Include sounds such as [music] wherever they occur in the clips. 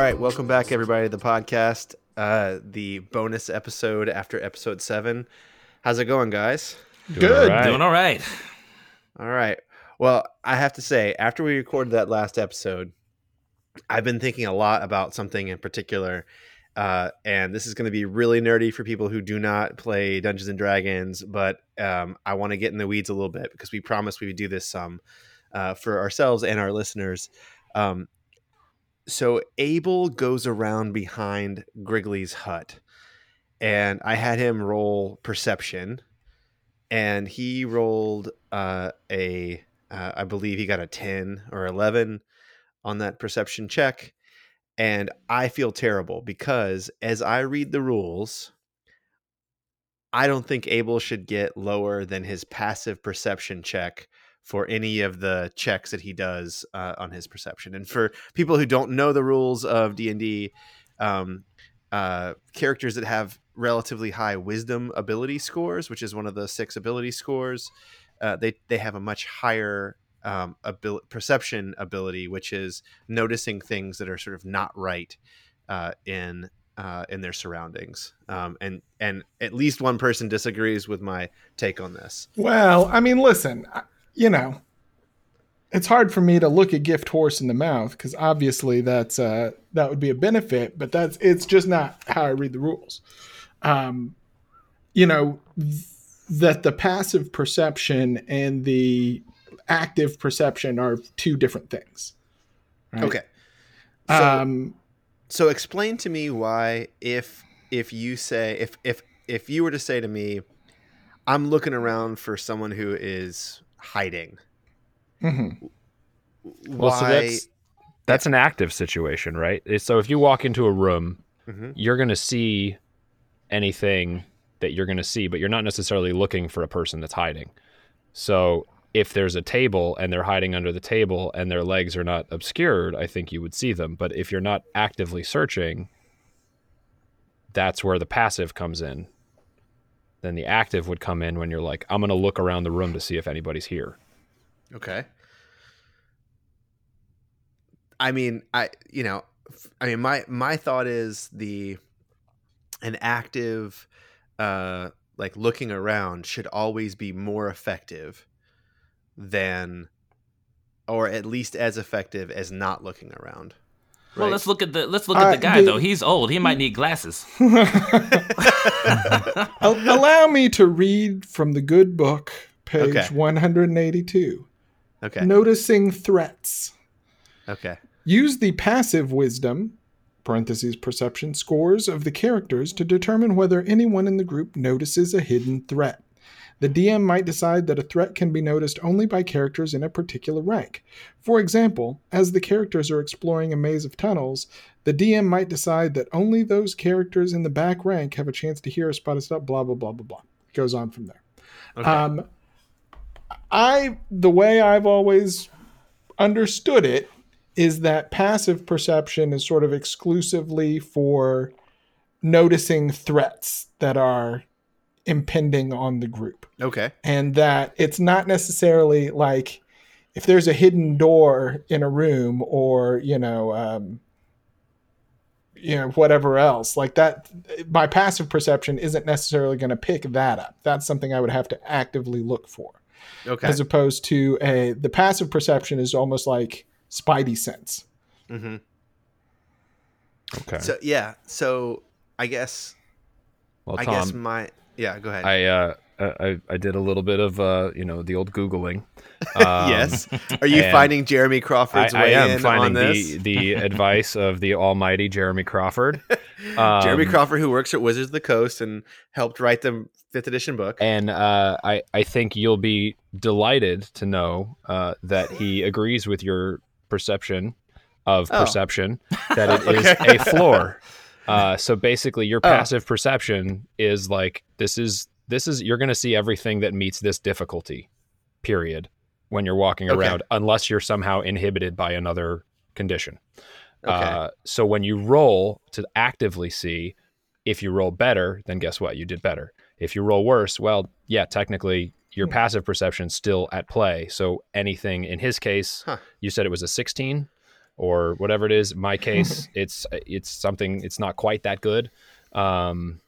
right, welcome back, everybody, to the podcast. Uh, the bonus episode after episode seven. How's it going, guys? Good. right. Doing all right. All right. Well, I have to say, after we recorded that last episode, I've been thinking a lot about something in particular. Uh, and this is going to be really nerdy for people who do not play Dungeons and Dragons, but um, I want to get in the weeds a little bit because we promised we would do this some uh, for ourselves and our listeners. Um, so Abel goes around behind Griggly's hut, and I had him roll perception, and he rolled uh, a, uh, I believe he got a ten or eleven on that perception check, and I feel terrible because as I read the rules. I don't think Abel should get lower than his passive perception check for any of the checks that he does uh, on his perception. And for people who don't know the rules of D and D, um, uh, characters that have relatively high wisdom ability scores, which is one of the six ability scores, uh, they they have a much higher um, abil- perception ability, which is noticing things that are sort of not right uh, in uh, in their surroundings. Um, and and at least one person disagrees with my take on this. Well, I mean, listen, you know, it's hard for me to look a gift horse in the mouth because obviously that's uh, that would be a benefit, but that's it's just not how I read the rules. Um, you know th- that the passive perception and the active perception are two different things. right? Okay. So, um, so explain to me why if if you say if if if you were to say to me, I'm looking around for someone who is hiding. mhm. Well, so that's that's an active situation, right? So if you walk into a room, Mhm. you're going to see anything that you're going to see, but you're not necessarily looking for a person that's hiding. So if there's a table and they're hiding under the table and their legs are not obscured, I think you would see them. But if you're not actively searching, that's where the passive comes in. Then the active would come in when you're like, I'm going to look around the room to see if anybody's here. Okay. I mean, I you know, I mean my my thought is the an active uh like looking around should always be more effective than or at least as effective as not looking around. Well, let's look at the let's look Uh, at the guy the- though. He's old. He might need glasses. [laughs] [laughs] Allow me to read from the good book, page Okay. 182. okay. Noticing threats. Okay. Use the passive wisdom parentheses perception scores of the characters to determine whether anyone in the group notices a hidden threat. The DM might decide that a threat can be noticed only by characters in a particular rank. For example, as the characters are exploring a maze of tunnels, the DM might decide that only those characters in the back rank have a chance to hear or spot a stuff, blah, blah, blah, blah, blah. It goes on from there. Okay. Um, I the way I've always understood it is that passive perception is sort of exclusively for noticing threats that are impending on the group, okay. and that it's not necessarily like if there's a hidden door in a room or you know. Um, you know whatever else like that my passive perception isn't necessarily going to pick that up that's something i would have to actively look for Okay. as opposed to a the passive perception is almost like spidey sense mm-hmm. Okay. So yeah, so I guess well, Tom, I guess my yeah, go ahead. I uh I, I did a little bit of uh you know the old googling. [laughs] Um, yes. Are you finding Jeremy Crawford's I way am in finding on this? the the [laughs] advice of the almighty Jeremy Crawford. [laughs] Um, Jeremy Crawford, who works at Wizards of the Coast and helped write the fifth edition book. and uh, I I think you'll be delighted to know uh, that he agrees with your perception of Oh. perception that it is Okay. a floor. Uh, so basically, your [laughs] Oh. passive perception is like this is this is you're going to see everything that meets this difficulty. Period. When you're walking Okay. around, unless you're somehow inhibited by another condition. Okay. Uh, so when you roll to actively see, if you roll better, then guess what? You did better. If you roll worse, well, yeah, technically your Hmm. passive perception's still at play. So anything in his case, Huh. you said it was a 16 or whatever it is. In my case, [laughs] it's it's something. It's not quite that good. Um,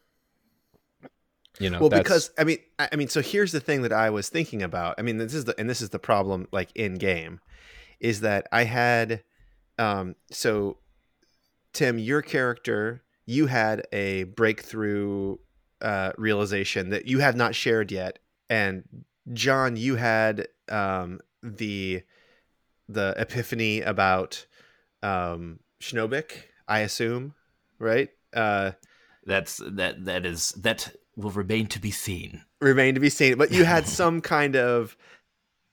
you know, well because i mean I, I mean so here's the thing that i was thinking about i mean this is the and this is the problem like in game is that i had um so tim your character you had a breakthrough uh realization that you have not shared yet and john you had um the the epiphany about um Schnobik, i assume right uh That's that that is that will remain to be seen. remain to be seen but you had [laughs] some kind of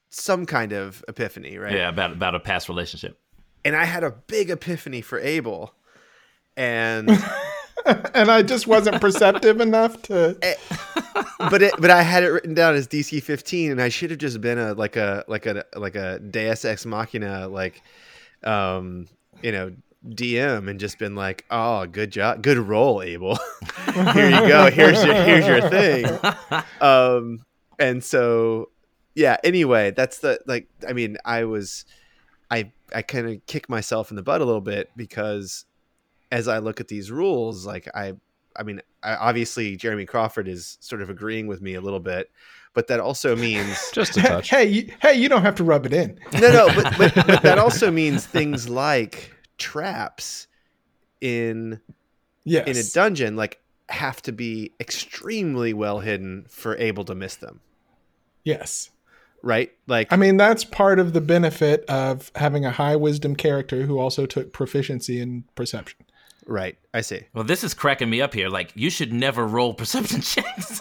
some kind of epiphany right Yeah, about about a past relationship. and i had a big epiphany for abel and [laughs] and I just wasn't perceptive [laughs] enough to. but it but i had it written down as dc 15 and i should have just been a like a like a like a deus ex machina like um you know dm and just been like oh good job good roll abel. [laughs] Here you go. Here's your here's your thing. [laughs] Um and so yeah anyway that's the like i mean i was i i kind of kick myself in the butt a little bit because as i look at these rules like i i mean I, obviously jeremy crawford is sort of agreeing with me a little bit but that also means [laughs] just a touch. hey, you, hey, you don't have to rub it in. no no but, but, but that also means things like traps in Yes. in a dungeon like have to be extremely well hidden for Abel to miss them yes. right like I mean, that's part of the benefit of having a high wisdom character who also took proficiency in perception. right i see Well, this is cracking me up here. Like you should never roll perception [laughs] checks.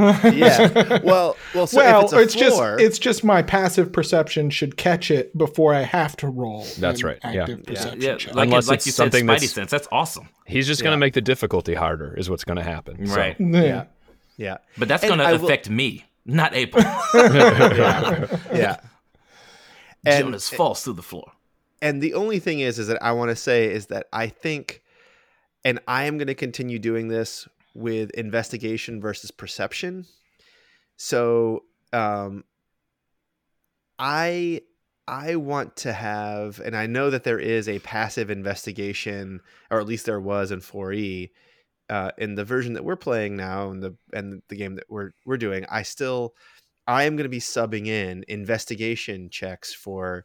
[laughs] yeah well well so well, if it's a just floor it's just my passive perception should catch it before I have to roll. That's right, yeah. Active Yeah. perception yeah, check. like, Unless like it's you said, something Spidey that's- sense. That's awesome. He's just going to Yeah. make the difficulty harder, is what's going to happen. So- Right. [laughs] yeah. yeah But that's going I to will- affect me, not April. [laughs] yeah yeah and, Jonas falls through the floor. and the only thing is is that i want to say is that i think and i am going to continue doing this with investigation versus perception. So um i i want to have and i know that there is a passive investigation or at least there was in 4e uh, in the version that we're playing now and the and the game that we're we're doing i still i am going to be subbing in investigation checks for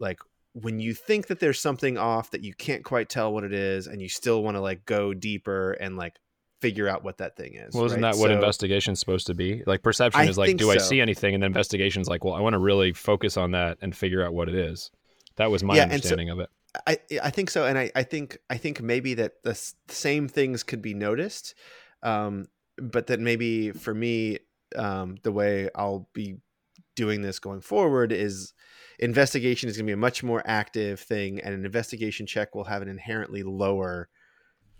like when you think that there's something off that you can't quite tell what it is and you still want to like go deeper and like figure out what that thing is Well, isn't right? that what So- investigation's supposed to be? Like perception I is like, do I see anything? And then investigation's like, well, I want to really focus on that and figure out what it is. That was my Yeah, and so- understanding of it. I I think so, and I I think I think maybe that the s- same things could be noticed, um, but that maybe for me, um, the way I'll be doing this going forward is investigation is going to be a much more active thing, and an investigation check will have an inherently lower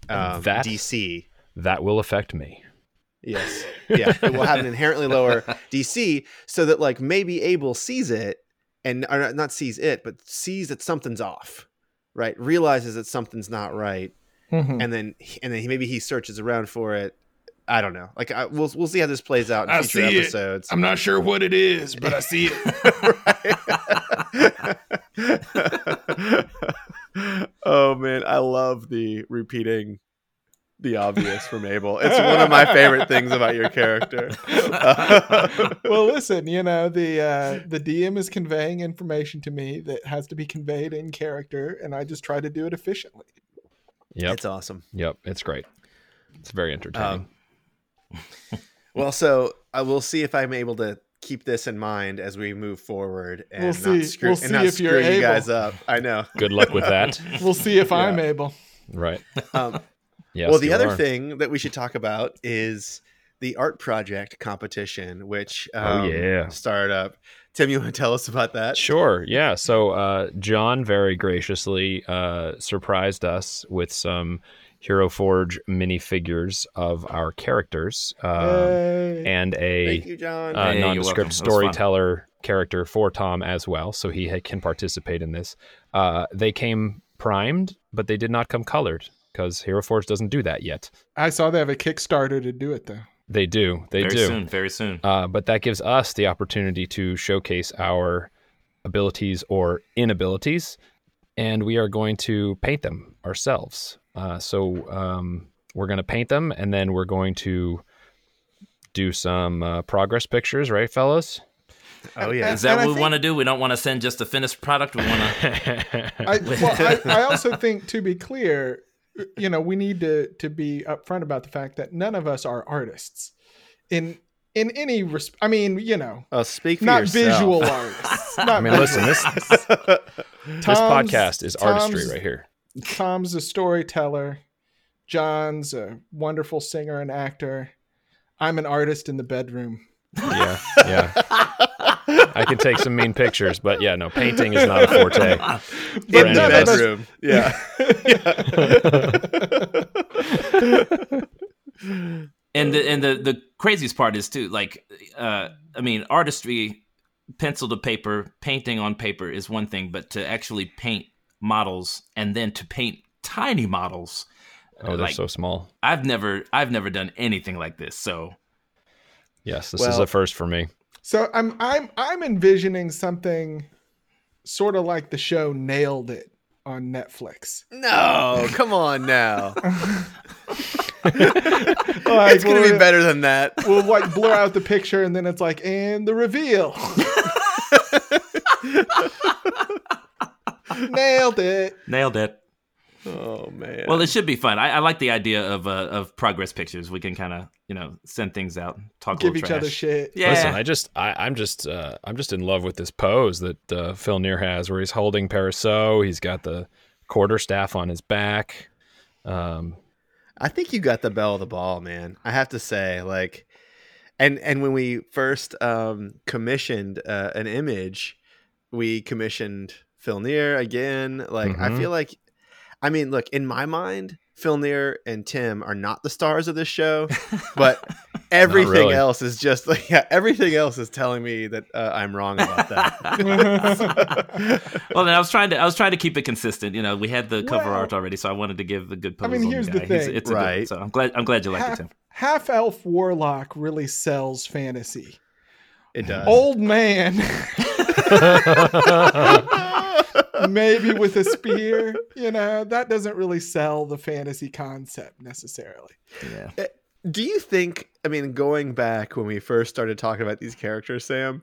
um, that- DC. That will affect me. Yes, yeah, it will have an inherently lower DC, so that like maybe Abel sees it and or not- not sees it, but sees that something's off, right? Realizes that something's not right, Mhm. and then and then he, maybe he searches around for it. I don't know. Like I, we'll we'll see how this plays out in I future see it. episodes. I'm not sure what it is, but I see it. [laughs] [laughs] [laughs] oh man, I love the repeating the obvious from Abel. It's one of my favorite things about your character. [laughs] well, [laughs] listen, you know the uh, the DM is conveying information to me that has to be conveyed in character, and I just try to do it efficiently. Yep. It's awesome. Yep. It's great. It's very entertaining. Um, [laughs] Well, so I will see if I'm able to keep this in mind as we move forward and We'll not see. screw, We'll and not if screw you're you able. guys up. I know. Good luck with that. We'll see if I'm able. right. Um, Yes. well, the other are. thing that we should talk about is the art project competition, which um, Oh, yeah. started up. Tim, you want to tell us about that? Sure. Yeah. So uh, John very graciously uh, surprised us with some Hero Forge minifigures of our characters um, Yay. and Thank a you, John. uh, Hey, nondescript That was fun. storyteller character for Tom as well, so he ha- can participate in this. Uh, they came primed, but they did not come colored because Hero Forge doesn't do that yet. I saw they have a Kickstarter to do it though. They do. They very do. soon, very soon. Uh, but that gives us the opportunity to showcase our abilities or inabilities and we are going to paint them ourselves. Uh, so um, we're going to paint them, and then we're going to do some uh, progress pictures, right, fellas? Oh yeah. Is that And I what we think- want to do? We don't want to send just a finished product. We want to. I, well, I, [laughs] I also think to be clear, you know, we need to to be upfront about the fact that none of us are artists in in any res- I mean, you know, Oh, speak for not yourself. visual [laughs] artists. Not I mean, listen, this [laughs] this podcast is artistry right here. Tom's a storyteller. John's a wonderful singer and actor. I'm an artist in the bedroom. Yeah, yeah. [laughs] I can take some mean pictures, but yeah, no, painting is not a forte. But In any the of us. bedroom. [laughs] Yeah. yeah. and the and the the craziest part is too like uh i mean artistry pencil to paper painting on paper is one thing but to actually paint models and then to paint tiny models Oh, they're like so small. i've never i've never done anything like this so Yes, this is Well- a first for me. So I'm I'm I'm envisioning something sort of like the show Nailed It on Netflix. no, come on now. [laughs] Like, it's gonna be we'll- better than that. We'll like blur out the picture and then it's like, and the reveal. [laughs] Nailed it. nailed it Oh man. well it should be fun i, I like the idea of uh, of progress pictures we can kind of you know send things out talk a Give little each other shit. yeah Listen, I just, I, I'm just, uh, I'm just in love with this pose that uh, Phil Near has, where he's holding Paraso. He's got the quarter staff on his back. Um, I think you got the bell of the ball, man. I have to say, like, and and when we first um, commissioned uh, an image, we commissioned Phil Near again. Like, I Mhm. feel like, I mean, look, in my mind, Phil Near and Tim are not the stars of this show, [laughs] but everything really. else is just like, yeah, everything else is telling me that uh, I'm wrong about that. [laughs] well, then I was trying to I was trying to keep it consistent. You know, we had the cover Well- art already, so I wanted to give a good I pose. mean, on here's the the guy. Thing. it's a good- Right. so I'm glad I'm glad you liked it, half, Tim. half elf warlock really sells fantasy. it does. Old man, [laughs] maybe with a spear, you know, that doesn't really sell the fantasy concept necessarily. Yeah. do you think i mean going back when we first started talking about these characters sam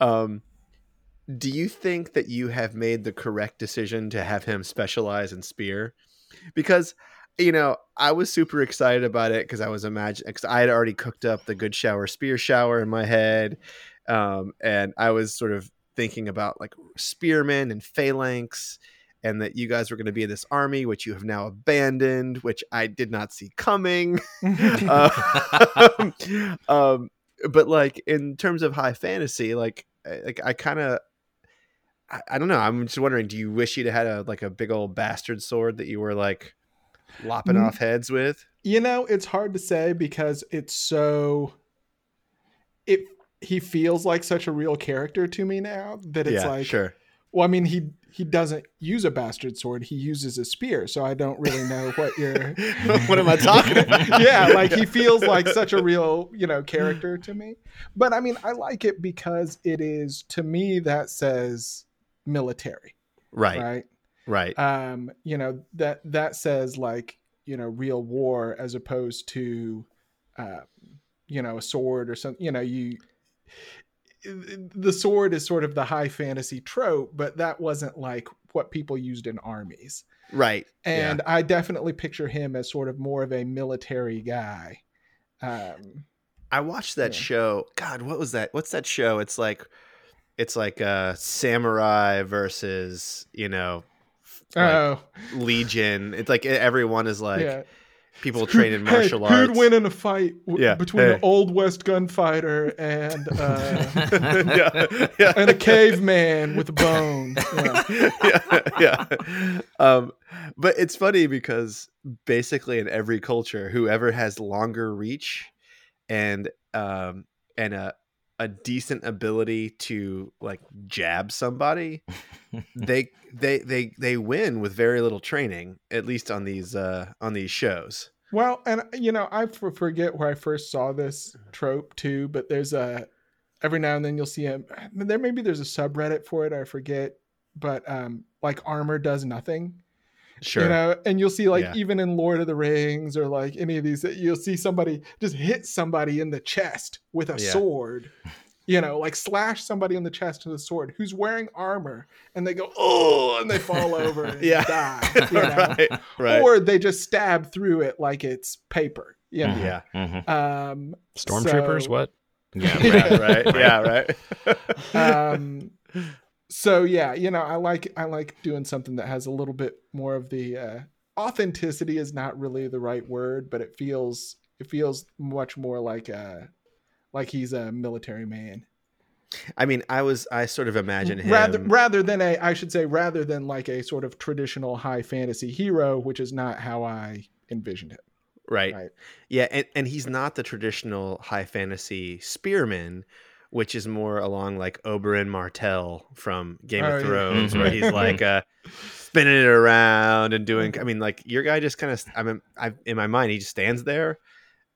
um, do you think that you have made the correct decision to have him specialize in spear because you know i was super excited about it because i was imagining because i had already cooked up the good shower spear shower in my head um, and i was sort of thinking about like spearmen and phalanx and that you guys were going to be in this army which you have now abandoned which i did not see coming [laughs] um, [laughs] um, but like in terms of high fantasy, like like I kind of I, I don't know. I'm just wondering, do you wish you'd had a like a big old bastard sword that you were like lopping Mm. off heads with? You know, it's hard to say because it's so it he feels like such a real character to me now that it's yeah, like sure. well, I mean he he doesn't use a bastard sword, he uses a spear, so I don't really know what you're [laughs] what am I [laughs] talking about? yeah, like he feels like such a real, you know, character to me. But I mean, I like it because it is to me that says military, right, right? right, um you know that that says like you know real war as opposed to uh you know a sword or something you know you the sword is sort of the high fantasy trope but that wasn't like what people used in armies right. and i definitely picture him as sort of more of a military guy um I watched that Yeah. show. God, what was that? What's that show? It's like it's like a samurai versus you know like oh legion. It's like everyone is like yeah people train in Hey, martial arts. who'd win in a fight w- Yeah, between hey. an old west gunfighter and uh [laughs] yeah, yeah. and a caveman with a bone. [laughs] Yeah. yeah, yeah. Um, but it's funny because basically in every culture, whoever has longer reach and um and a a decent ability to like jab somebody, [laughs] they they they they win with very little training, at least on these uh on these shows. Well, and you know, I forget where I first saw this trope too, but there's a every now and then you'll see a there maybe there's a subreddit for it. I forget but um, like armor does nothing. Sure. You know, and you'll see like Yeah. even in Lord of the Rings or like any of these, you'll see somebody just hit somebody in the chest with a Yeah. sword. You know, like slash somebody in the chest with a sword who's wearing armor, and they go oh, and they fall [laughs] over and Yeah. die. [laughs] You know? right. Right. Or they just stab through it like it's paper. You know? yeah. Mhm. Um, Stormtroopers, so- what? Yeah, [laughs] Yeah. right. Right. Yeah. Right. um so yeah you know i like i like doing something that has a little bit more of the uh authenticity is not really the right word but it feels it feels much more like uh like he's a military man I mean, I was. I sort of imagine him. rather rather than a i should say rather than like a sort of traditional high fantasy hero which is not how i envisioned it right. right Yeah, and, and he's not the traditional high fantasy spearman, which is more along like Oberyn Martell from Game Oh, of. Mm-hmm. Thrones, Mhm. where he's like uh, spinning it around and doing. I mean, like your guy just kind of. I mean, I in my mind, he just stands there,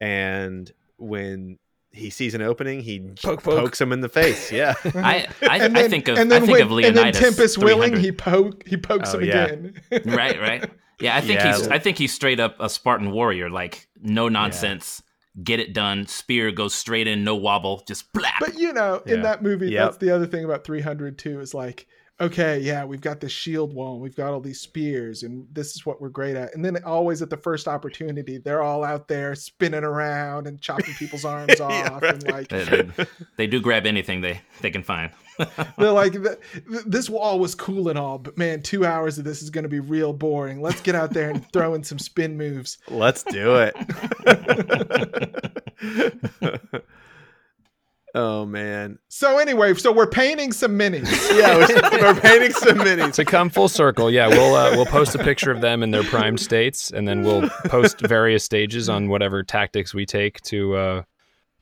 and when he sees an opening, he Poke, poke. pokes him in the face. Yeah, [laughs] I, I, [laughs] and I think of and I then think when, of Leonidas. and then Tempest willing he poke he pokes Oh, him yeah. again [laughs] right, right. Yeah, I think Yeah. he's I think he's straight up a Spartan warrior, like no nonsense, get it done, spear goes straight in, no wobble, just blap. But you know, Yeah. in that movie, Yep. that's the other thing about 300 too. Is like, okay, yeah, we've got this shield wall, we've got all these spears, and this is what we're great at. And then always at the first opportunity, they're all out there spinning around and chopping people's [laughs] arms off, Yeah, and like they, they- [laughs] they do grab anything they, they can find. [laughs] they're like, "Th- th- this wall was cool and all, but man, two hours of this is going to be real boring. Let's get out there and throw in some spin moves. let's do it. Oh man, So anyway, so we're painting some minis. [laughs] yeah, we're, we're painting some minis. To come full circle, yeah, we'll uh, we'll post a picture of them in their prime states, and then we'll post various stages on whatever tactics we take to uh,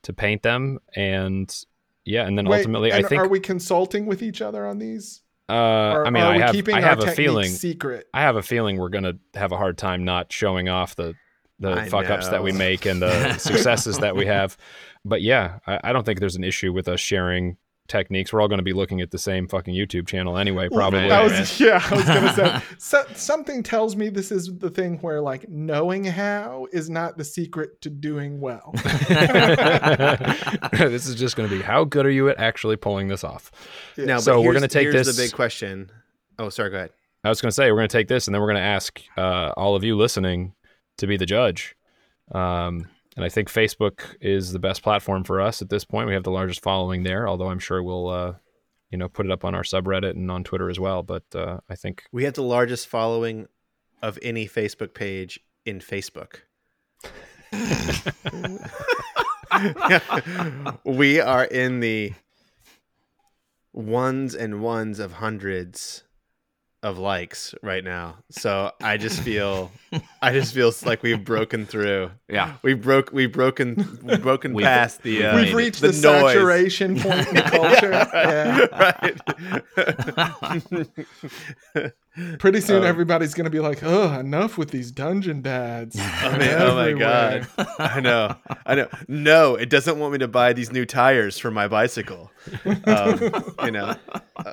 to paint them, and yeah, and then Wait, ultimately, I think are we consulting with each other on these? uh, Or I mean, are I we have keeping I have a feeling secret? I have a feeling we're gonna have a hard time not showing off the the I fuck ups that we make and the [laughs] successes that we have. But yeah, I, I don't think there's an issue with us sharing techniques. We're all going to be looking at the same fucking YouTube channel anyway, probably. I was, [laughs] yeah, I was gonna say [laughs] so, something tells me this is the thing where like knowing how is not the secret to doing well. this is just going to be how good are you at actually pulling this off? Now, So we're gonna take here's this- the big question. Oh, sorry. Go ahead. I was going to say we're going to take this and then we're going to ask uh, all of you listening to be the judge. Um, and I think Facebook is the best platform for us at this point. We have the largest following there, although I'm sure we'll, uh, you know, put it up on our subreddit and on Twitter as well. But uh, I think We have the largest following of any Facebook page in Facebook. [laughs] we are in the ones and ones of hundreds of likes right now. So I just feel I just feel like we've broken through. Yeah. We broke we've broken we've broken We've- past the uh, We've reached the the, saturation point in the culture. Yeah. [laughs] right. Pretty soon, Um, everybody's gonna be like, "Oh, enough with these dungeon dads." [laughs] I mean, oh my god. I know. I know. No, it doesn't want me to buy these new tires for my bicycle. Um, you know. Uh,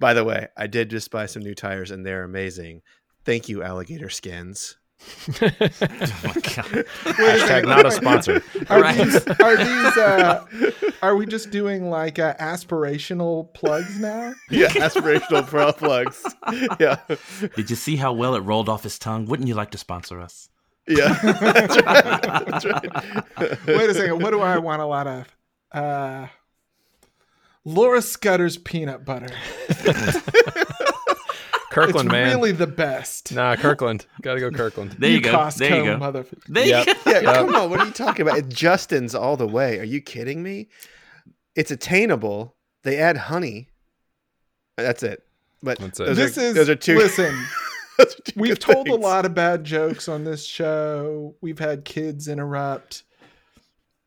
by the way, I did just buy some new tires and they're amazing. Thank you, alligator skins. Oh my God. hashtag not a sponsor. Are Right. these are these uh, [laughs] are we just doing like uh, aspirational plugs now? Yeah, aspirational pro plugs. [laughs] Yeah. Did you see how well it rolled off his tongue? Wouldn't you like to sponsor us? Yeah. [laughs] That's right. That's right. Wait a second. What do I want a lot of? Uh, Laura Scudder's peanut butter. [laughs] Kirkland, it's man. really the best. Nah, Kirkland. Got to go Kirkland. There you, go. Costco there you go. motherfucker. There Yep. you go. Yeah, Yep. come on. What are you talking about? [laughs] Justin's all the way. Are you kidding me? It's attainable. They add honey. That's it. But That's it. those This are, is those are two. listen. [laughs] are two We've good told a lot of bad jokes on this show. We've had kids interrupt.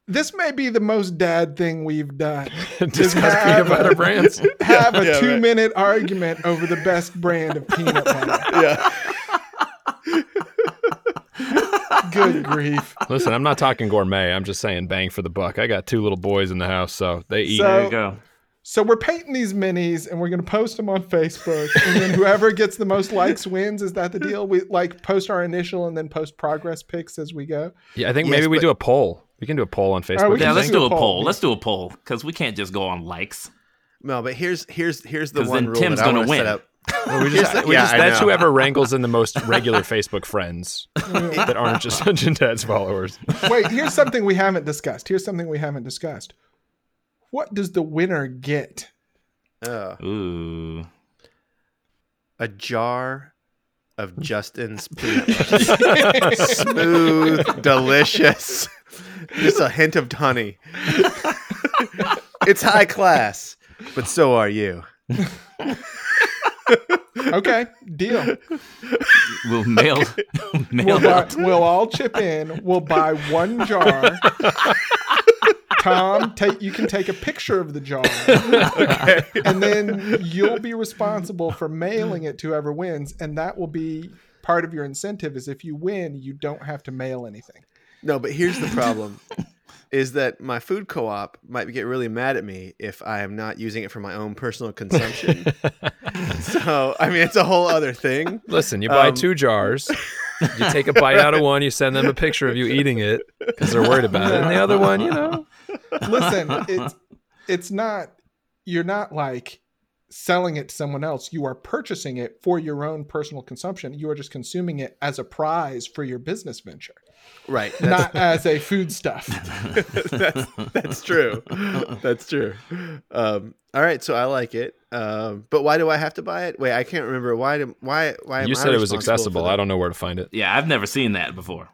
This may be the most dad thing we've done. [laughs] Discuss have- peanut butter brands. [laughs] Have a Yeah, right. two minute argument over the best brand of peanut butter. Yeah. [laughs] Good grief. Listen, I'm not talking gourmet. I'm just saying bang for the buck. I got two little boys in the house, so they eat. So- There you go. So we're painting these minis and we're going to post them on Facebook. And then whoever gets the most likes wins. Is that the deal? We like post our initial and then post progress pics as we go. Yeah, I think Yes, maybe we but- do a poll. We can do a poll on Facebook. we Yeah, let's do do a a poll. poll. Let's do a poll because we can't just go on likes. No, but here's here's here's the 'Cause one then rule Tim's that I gonna want to set win. up. [laughs] Well, we just, Here's the- we just I that's whoever wrangles in the most regular Facebook friends [laughs] that aren't just Dungeon Dad's followers. Wait, here's something we haven't discussed. Here's something we haven't discussed. What does the winner get? Oh, Ooh. a jar of Justin's [laughs] peanut butter. smooth, delicious, just a hint of honey. it's high class, but so are you. Okay, deal. We'll mail [laughs] mail We'll, buy, we'll all chip in. We'll buy one jar. Tom, take you can take a picture of the jar, and then you'll be responsible for mailing it to whoever wins, and that will be part of your incentive. Is if you win, you don't have to mail anything. No, but here's the problem. [laughs] Is that my food co-op might get really mad at me if I am not using it for my own personal consumption. [laughs] so, I mean, it's a whole other thing. Listen, you buy Um, two jars. You take a bite out of one. You send them a picture of you eating it because they're worried about it. And the other one, you know, Listen, it's it's not you're not like selling it to someone else. You are purchasing it for your own personal consumption. You are just consuming it as a prize for your business venture, Right. [laughs] That's, not as a foodstuff. [laughs] that's, that's true. That's true. Um, all right. So I like it. Um, but why do I have to buy it? Wait, I can't remember. Why? Do, why? Why? am you I said it was accessible. I don't know where to find it. Yeah, I've never seen that before.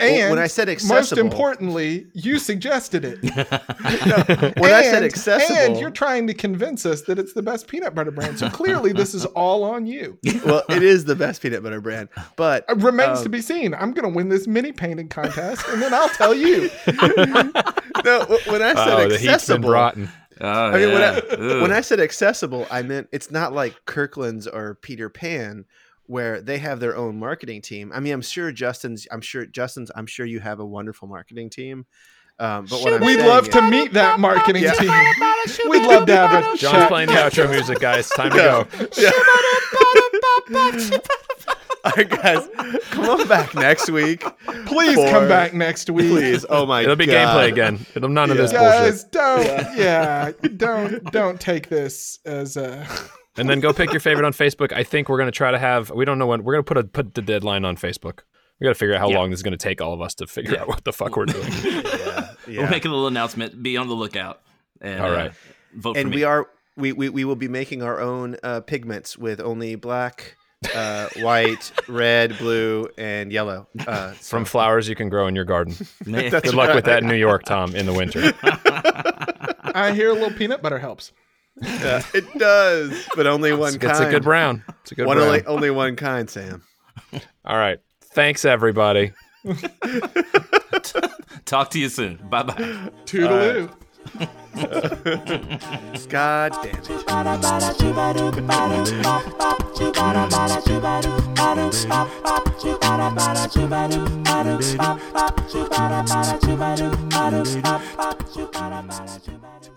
Well, And when I said accessible, most importantly, you suggested it. [laughs] [laughs] [laughs] When I said accessible, and you're trying to convince us that it's the best peanut butter brand. So clearly, this is all on you. well, it is the best peanut butter brand. But It remains Um, to be seen. I'm going to win this mini painting contest, and then I'll tell you. no, when I said Oh, the heat's been accessible, brought. Oh, I mean, when. I, when I said accessible, I meant it's not like Kirkland's or Peter Pan where they have their own marketing team. I mean, I'm sure Justin's. I'm sure Justin's. I'm sure you have a wonderful marketing team. Um, but what We'd love is- to meet that marketing Yeah. team. [laughs] We'd love to have a John's chat. playing the outro music, guys. Time to go. Yeah. All right, guys, come on back next week. Please for- come back next week. Please. Oh my god. It'll be God. gameplay again. It'll none of this bullshit. Guys, don't yeah, don't don't take this as a And then go pick your favorite on Facebook. I think we're gonna try to have. We don't know when. We're gonna put a put the deadline on Facebook. We got to figure out how Yeah. long this is gonna take all of us to figure out what the fuck we're doing. Yeah. [laughs] yeah. We'll make a little announcement. Be on the lookout. And, All uh, right. vote for and me. we are we, we we will be making our own uh, pigments with only black, uh, [laughs] white, red, blue, and yellow. Uh, so- From flowers you can grow in your garden. [laughs] Good luck with that in New York, Tom, in the winter. I hear a little peanut butter helps. Yeah, [laughs] it does, but only one It's, kind. it's a good brown. It's a good one brown. only only one kind, Sam. [laughs] All right. Thanks, everybody. [laughs] Talk to you soon. Bye bye. Toodaloo. God damn it.